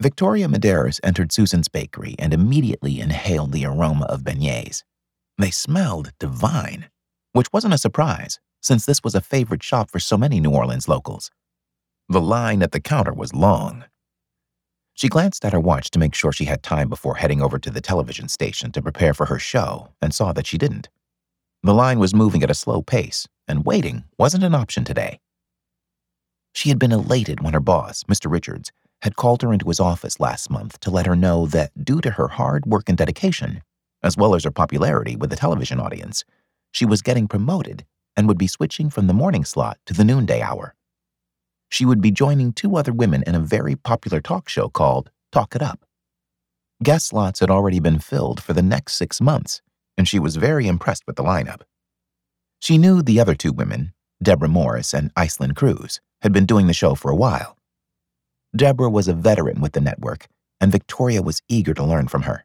Victoria Madaris entered Susan's bakery and immediately inhaled the aroma of beignets. They smelled divine, which wasn't a surprise, since this was a favorite shop for so many New Orleans locals. The line at the counter was long. She glanced at her watch to make sure she had time before heading over to the television station to prepare for her show and saw that she didn't. The line was moving at a slow pace, and waiting wasn't an option today. She had been elated when her boss, Mr. Richards, had called her into his office last month to let her know that due to her hard work and dedication, as well as her popularity with the television audience, she was getting promoted and would be switching from the morning slot to the noonday hour. She would be joining two other women in a very popular talk show called Talk It Up. Guest slots had already been filled for the next six months, and she was very impressed with the lineup. She knew the other two women, Deborah Morris and Iceland Cruz, had been doing the show for a while Deborah was a veteran with the network, and Victoria was eager to learn from her.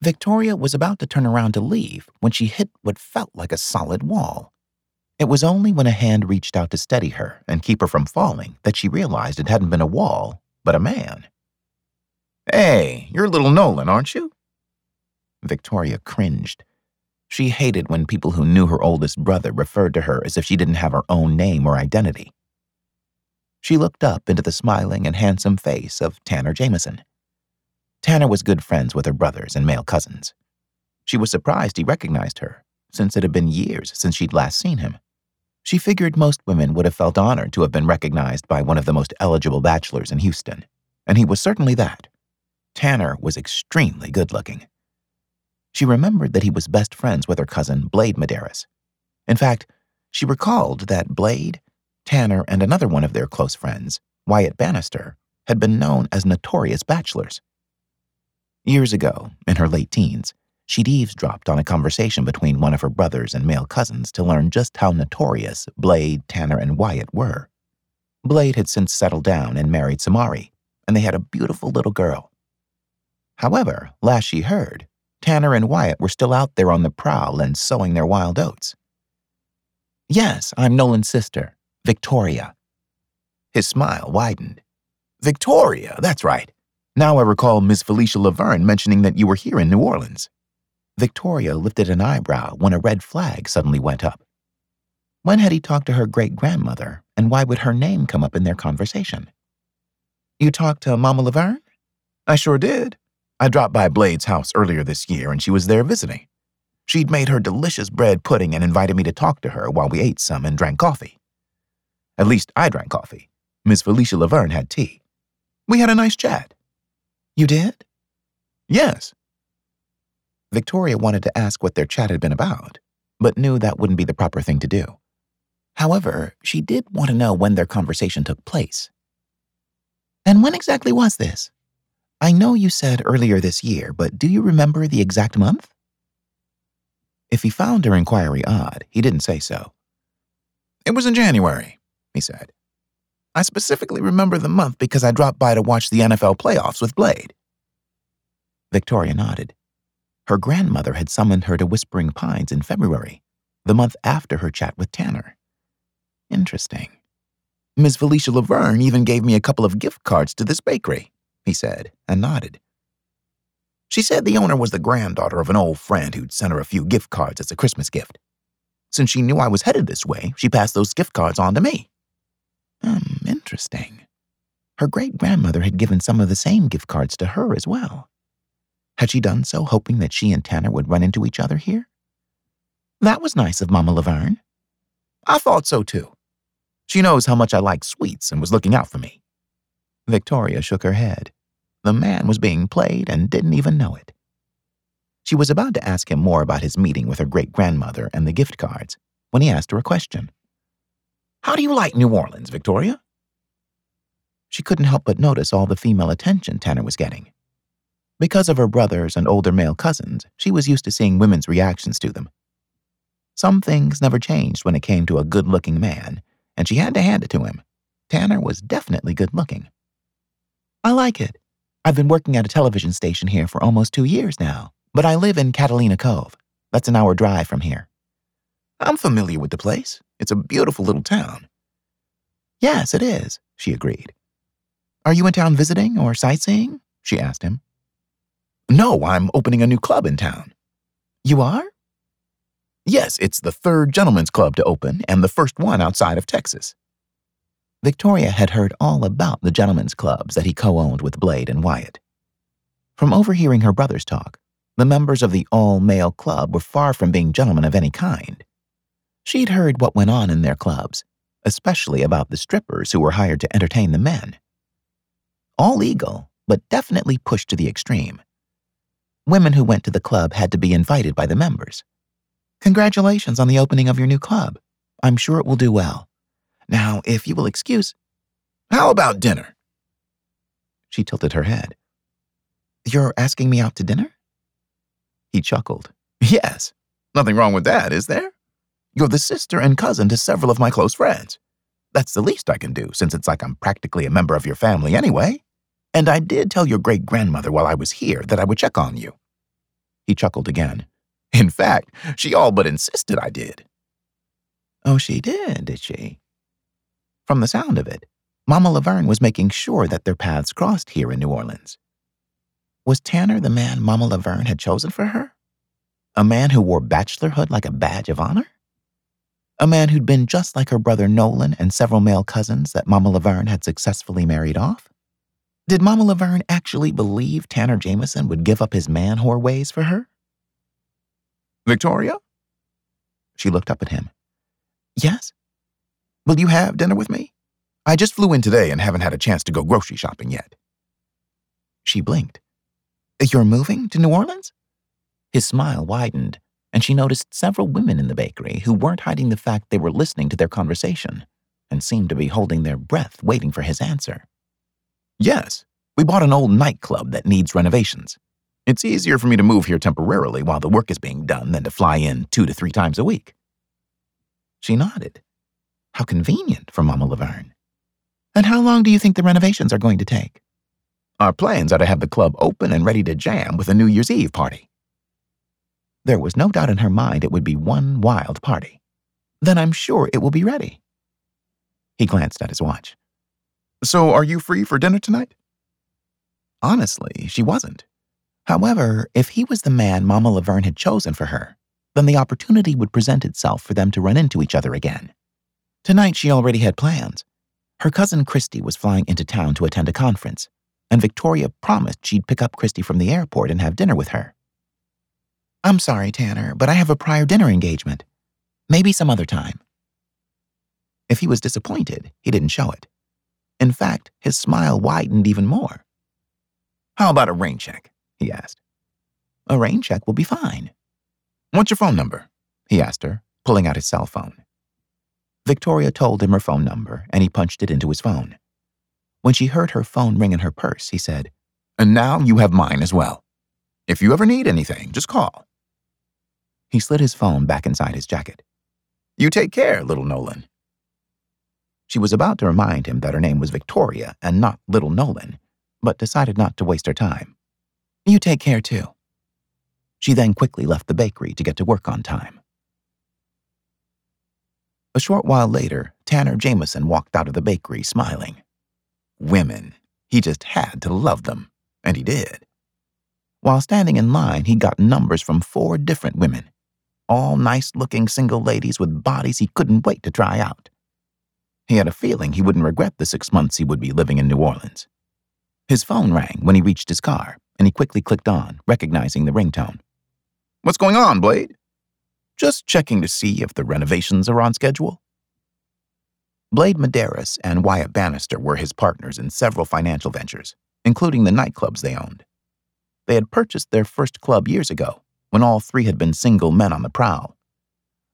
Victoria was about to turn around to leave when she hit what felt like a solid wall. It was only when a hand reached out to steady her and keep her from falling that she realized it hadn't been a wall, but a man. Hey, you're little Nolan, aren't you? Victoria cringed. She hated when people who knew her oldest brother referred to her as if she didn't have her own name or identity. She looked up into the smiling and handsome face of Tanner Jamison. Tanner was good friends with her brothers and male cousins. She was surprised he recognized her, since it had been years since she'd last seen him. She figured most women would have felt honored to have been recognized by one of the most eligible bachelors in Houston, and he was certainly that. Tanner was extremely good looking. She remembered that he was best friends with her cousin Blade Madaris. In fact, she recalled that Blade Tanner and another one of their close friends, Wyatt Bannister, had been known as notorious bachelors. Years ago, in her late teens, she'd eavesdropped on a conversation between one of her brothers and male cousins to learn just how notorious Blade, Tanner, and Wyatt were. Blade had since settled down and married Samari, and they had a beautiful little girl. However, last she heard, Tanner and Wyatt were still out there on the prowl and sowing their wild oats. Yes, I'm Nolan's sister, Victoria. His smile widened. Victoria, that's right. Now I recall Miss Felicia Laverne mentioning that you were here in New Orleans. Victoria lifted an eyebrow when a red flag suddenly went up. When had he talked to her great grandmother, and why would her name come up in their conversation? You talked to Mama Laverne? I sure did. I dropped by Blade's house earlier this year and she was there visiting. She'd made her delicious bread pudding and invited me to talk to her while we ate some and drank coffee. At least I drank coffee. Miss Felicia Laverne had tea. We had a nice chat. You did? Yes. Victoria wanted to ask what their chat had been about, but knew that wouldn't be the proper thing to do. However, she did want to know when their conversation took place. And when exactly was this? I know you said earlier this year, but do you remember the exact month? If he found her inquiry odd, he didn't say so. It was in January he said. I specifically remember the month because I dropped by to watch the NFL playoffs with Blade. Victoria nodded. Her grandmother had summoned her to Whispering Pines in February, the month after her chat with Tanner. Interesting. Miss Felicia Laverne even gave me a couple of gift cards to this bakery, he said, and nodded. She said the owner was the granddaughter of an old friend who'd sent her a few gift cards as a Christmas gift. Since she knew I was headed this way, she passed those gift cards on to me. Hmm, interesting. Her great grandmother had given some of the same gift cards to her as well. Had she done so hoping that she and Tanner would run into each other here? That was nice of Mama Laverne. I thought so too. She knows how much I like sweets and was looking out for me. Victoria shook her head. The man was being played and didn't even know it. She was about to ask him more about his meeting with her great grandmother and the gift cards when he asked her a question. How do you like New Orleans, Victoria? She couldn't help but notice all the female attention Tanner was getting. Because of her brothers and older male cousins, she was used to seeing women's reactions to them. Some things never changed when it came to a good looking man, and she had to hand it to him. Tanner was definitely good looking. I like it. I've been working at a television station here for almost two years now, but I live in Catalina Cove. That's an hour drive from here. I'm familiar with the place. It's a beautiful little town. Yes, it is, she agreed. Are you in town visiting or sightseeing? she asked him. No, I'm opening a new club in town. You are? Yes, it's the third gentlemen's club to open and the first one outside of Texas. Victoria had heard all about the gentlemen's clubs that he co owned with Blade and Wyatt. From overhearing her brothers talk, the members of the all male club were far from being gentlemen of any kind. She'd heard what went on in their clubs, especially about the strippers who were hired to entertain the men. All legal, but definitely pushed to the extreme. Women who went to the club had to be invited by the members. Congratulations on the opening of your new club. I'm sure it will do well. Now, if you will excuse. How about dinner? She tilted her head. You're asking me out to dinner? He chuckled. Yes. Nothing wrong with that, is there? You're the sister and cousin to several of my close friends. That's the least I can do, since it's like I'm practically a member of your family anyway. And I did tell your great grandmother while I was here that I would check on you. He chuckled again. In fact, she all but insisted I did. Oh, she did, did she? From the sound of it, Mama Laverne was making sure that their paths crossed here in New Orleans. Was Tanner the man Mama Laverne had chosen for her? A man who wore bachelorhood like a badge of honor? A man who'd been just like her brother Nolan and several male cousins that Mama Laverne had successfully married off? Did Mama Laverne actually believe Tanner Jamison would give up his man whore ways for her? Victoria? She looked up at him. Yes? Will you have dinner with me? I just flew in today and haven't had a chance to go grocery shopping yet. She blinked. You're moving to New Orleans? His smile widened, and she noticed several women in the bakery who weren't hiding the fact they were listening to their conversation and seemed to be holding their breath waiting for his answer. Yes, we bought an old nightclub that needs renovations. It's easier for me to move here temporarily while the work is being done than to fly in two to three times a week. She nodded. How convenient for Mama Laverne. And how long do you think the renovations are going to take? Our plans are to have the club open and ready to jam with a New Year's Eve party. There was no doubt in her mind it would be one wild party. Then I'm sure it will be ready. He glanced at his watch. So, are you free for dinner tonight? Honestly, she wasn't. However, if he was the man Mama Laverne had chosen for her, then the opportunity would present itself for them to run into each other again. Tonight, she already had plans. Her cousin Christy was flying into town to attend a conference, and Victoria promised she'd pick up Christy from the airport and have dinner with her. I'm sorry, Tanner, but I have a prior dinner engagement. Maybe some other time. If he was disappointed, he didn't show it. In fact, his smile widened even more. How about a rain check? he asked. A rain check will be fine. What's your phone number? he asked her, pulling out his cell phone. Victoria told him her phone number, and he punched it into his phone. When she heard her phone ring in her purse, he said, And now you have mine as well. If you ever need anything, just call. He slid his phone back inside his jacket. You take care, little Nolan. She was about to remind him that her name was Victoria and not Little Nolan, but decided not to waste her time. You take care too. She then quickly left the bakery to get to work on time. A short while later, Tanner Jamison walked out of the bakery smiling. Women. He just had to love them, and he did. While standing in line, he got numbers from four different women, all nice looking single ladies with bodies he couldn't wait to try out. He had a feeling he wouldn't regret the six months he would be living in New Orleans. His phone rang when he reached his car, and he quickly clicked on, recognizing the ringtone. What's going on, Blade? Just checking to see if the renovations are on schedule. Blade Madaris and Wyatt Bannister were his partners in several financial ventures, including the nightclubs they owned. They had purchased their first club years ago, when all three had been single men on the prowl.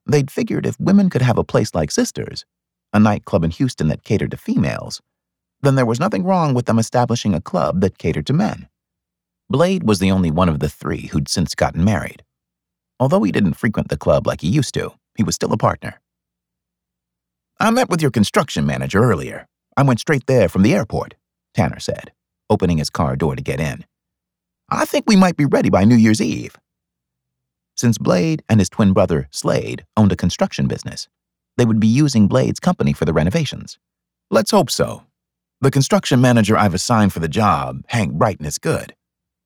They'd figured if women could have a place like Sisters, a nightclub in Houston that catered to females, then there was nothing wrong with them establishing a club that catered to men. Blade was the only one of the three who'd since gotten married. Although he didn't frequent the club like he used to, he was still a partner. I met with your construction manager earlier. I went straight there from the airport, Tanner said, opening his car door to get in. I think we might be ready by New Year's Eve. Since Blade and his twin brother, Slade, owned a construction business, they would be using Blade's company for the renovations. Let's hope so. The construction manager I've assigned for the job, Hank Brighton, is good.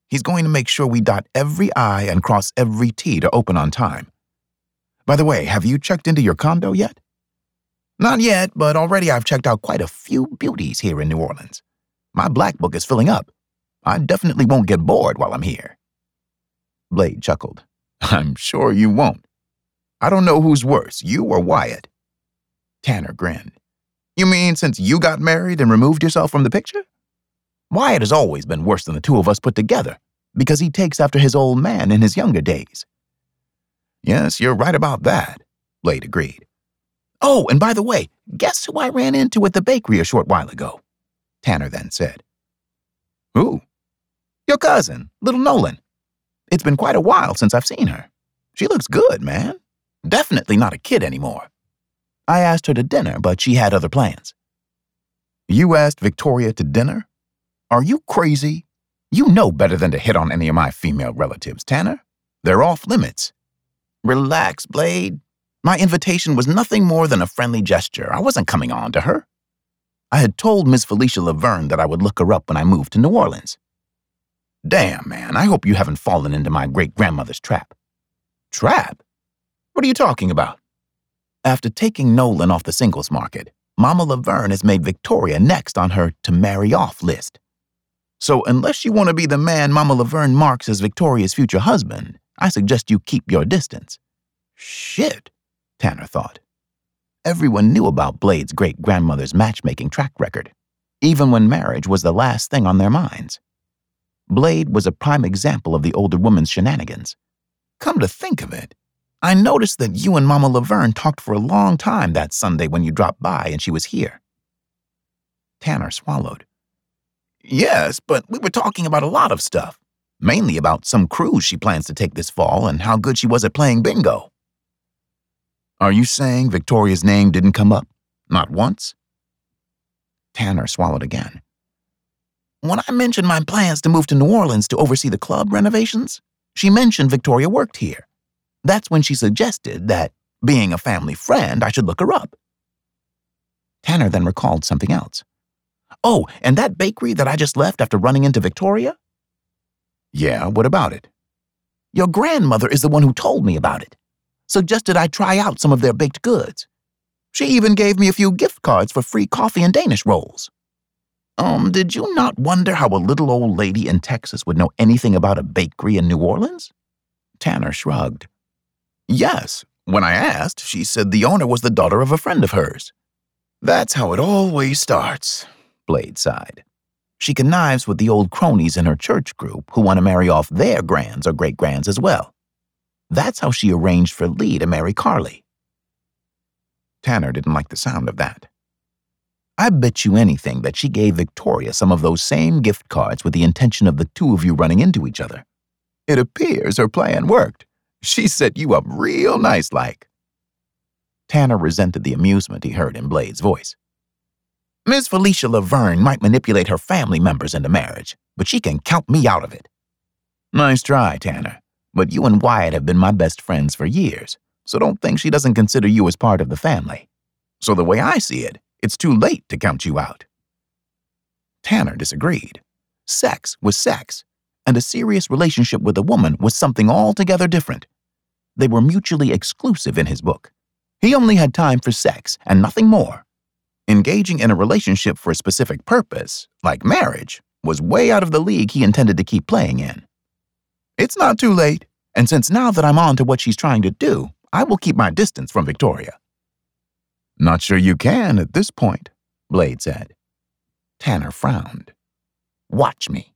He's going to make sure we dot every I and cross every T to open on time. By the way, have you checked into your condo yet? Not yet, but already I've checked out quite a few beauties here in New Orleans. My black book is filling up. I definitely won't get bored while I'm here. Blade chuckled. I'm sure you won't. I don't know who's worse, you or Wyatt. Tanner grinned. You mean since you got married and removed yourself from the picture? Wyatt has always been worse than the two of us put together because he takes after his old man in his younger days. Yes, you're right about that, Blade agreed. Oh, and by the way, guess who I ran into at the bakery a short while ago? Tanner then said. Who? Your cousin, little Nolan. It's been quite a while since I've seen her. She looks good, man. Definitely not a kid anymore. I asked her to dinner, but she had other plans. You asked Victoria to dinner? Are you crazy? You know better than to hit on any of my female relatives, Tanner. They're off limits. Relax, Blade. My invitation was nothing more than a friendly gesture. I wasn't coming on to her. I had told Miss Felicia Laverne that I would look her up when I moved to New Orleans. Damn, man, I hope you haven't fallen into my great grandmother's trap. Trap? What are you talking about? After taking Nolan off the singles market, Mama Laverne has made Victoria next on her to marry off list. So, unless you want to be the man Mama Laverne marks as Victoria's future husband, I suggest you keep your distance. Shit, Tanner thought. Everyone knew about Blade's great grandmother's matchmaking track record, even when marriage was the last thing on their minds. Blade was a prime example of the older woman's shenanigans. Come to think of it, I noticed that you and Mama Laverne talked for a long time that Sunday when you dropped by and she was here. Tanner swallowed. Yes, but we were talking about a lot of stuff, mainly about some cruise she plans to take this fall and how good she was at playing bingo. Are you saying Victoria's name didn't come up? Not once? Tanner swallowed again. When I mentioned my plans to move to New Orleans to oversee the club renovations, she mentioned Victoria worked here. That's when she suggested that, being a family friend, I should look her up. Tanner then recalled something else. Oh, and that bakery that I just left after running into Victoria? Yeah, what about it? Your grandmother is the one who told me about it. Suggested I try out some of their baked goods. She even gave me a few gift cards for free coffee and Danish rolls. Um, did you not wonder how a little old lady in Texas would know anything about a bakery in New Orleans? Tanner shrugged. Yes, when I asked, she said the owner was the daughter of a friend of hers. That's how it always starts, Blade sighed. She connives with the old cronies in her church group who want to marry off their grands or great grands as well. That's how she arranged for Lee to marry Carly. Tanner didn't like the sound of that. I bet you anything that she gave Victoria some of those same gift cards with the intention of the two of you running into each other. It appears her plan worked. She set you up real nice like. Tanner resented the amusement he heard in Blade's voice. Miss Felicia Laverne might manipulate her family members into marriage, but she can count me out of it. Nice try, Tanner, but you and Wyatt have been my best friends for years, so don't think she doesn't consider you as part of the family. So the way I see it, it's too late to count you out. Tanner disagreed. Sex was sex, and a serious relationship with a woman was something altogether different. They were mutually exclusive in his book. He only had time for sex and nothing more. Engaging in a relationship for a specific purpose, like marriage, was way out of the league he intended to keep playing in. It's not too late, and since now that I'm on to what she's trying to do, I will keep my distance from Victoria. Not sure you can at this point, Blade said. Tanner frowned. Watch me.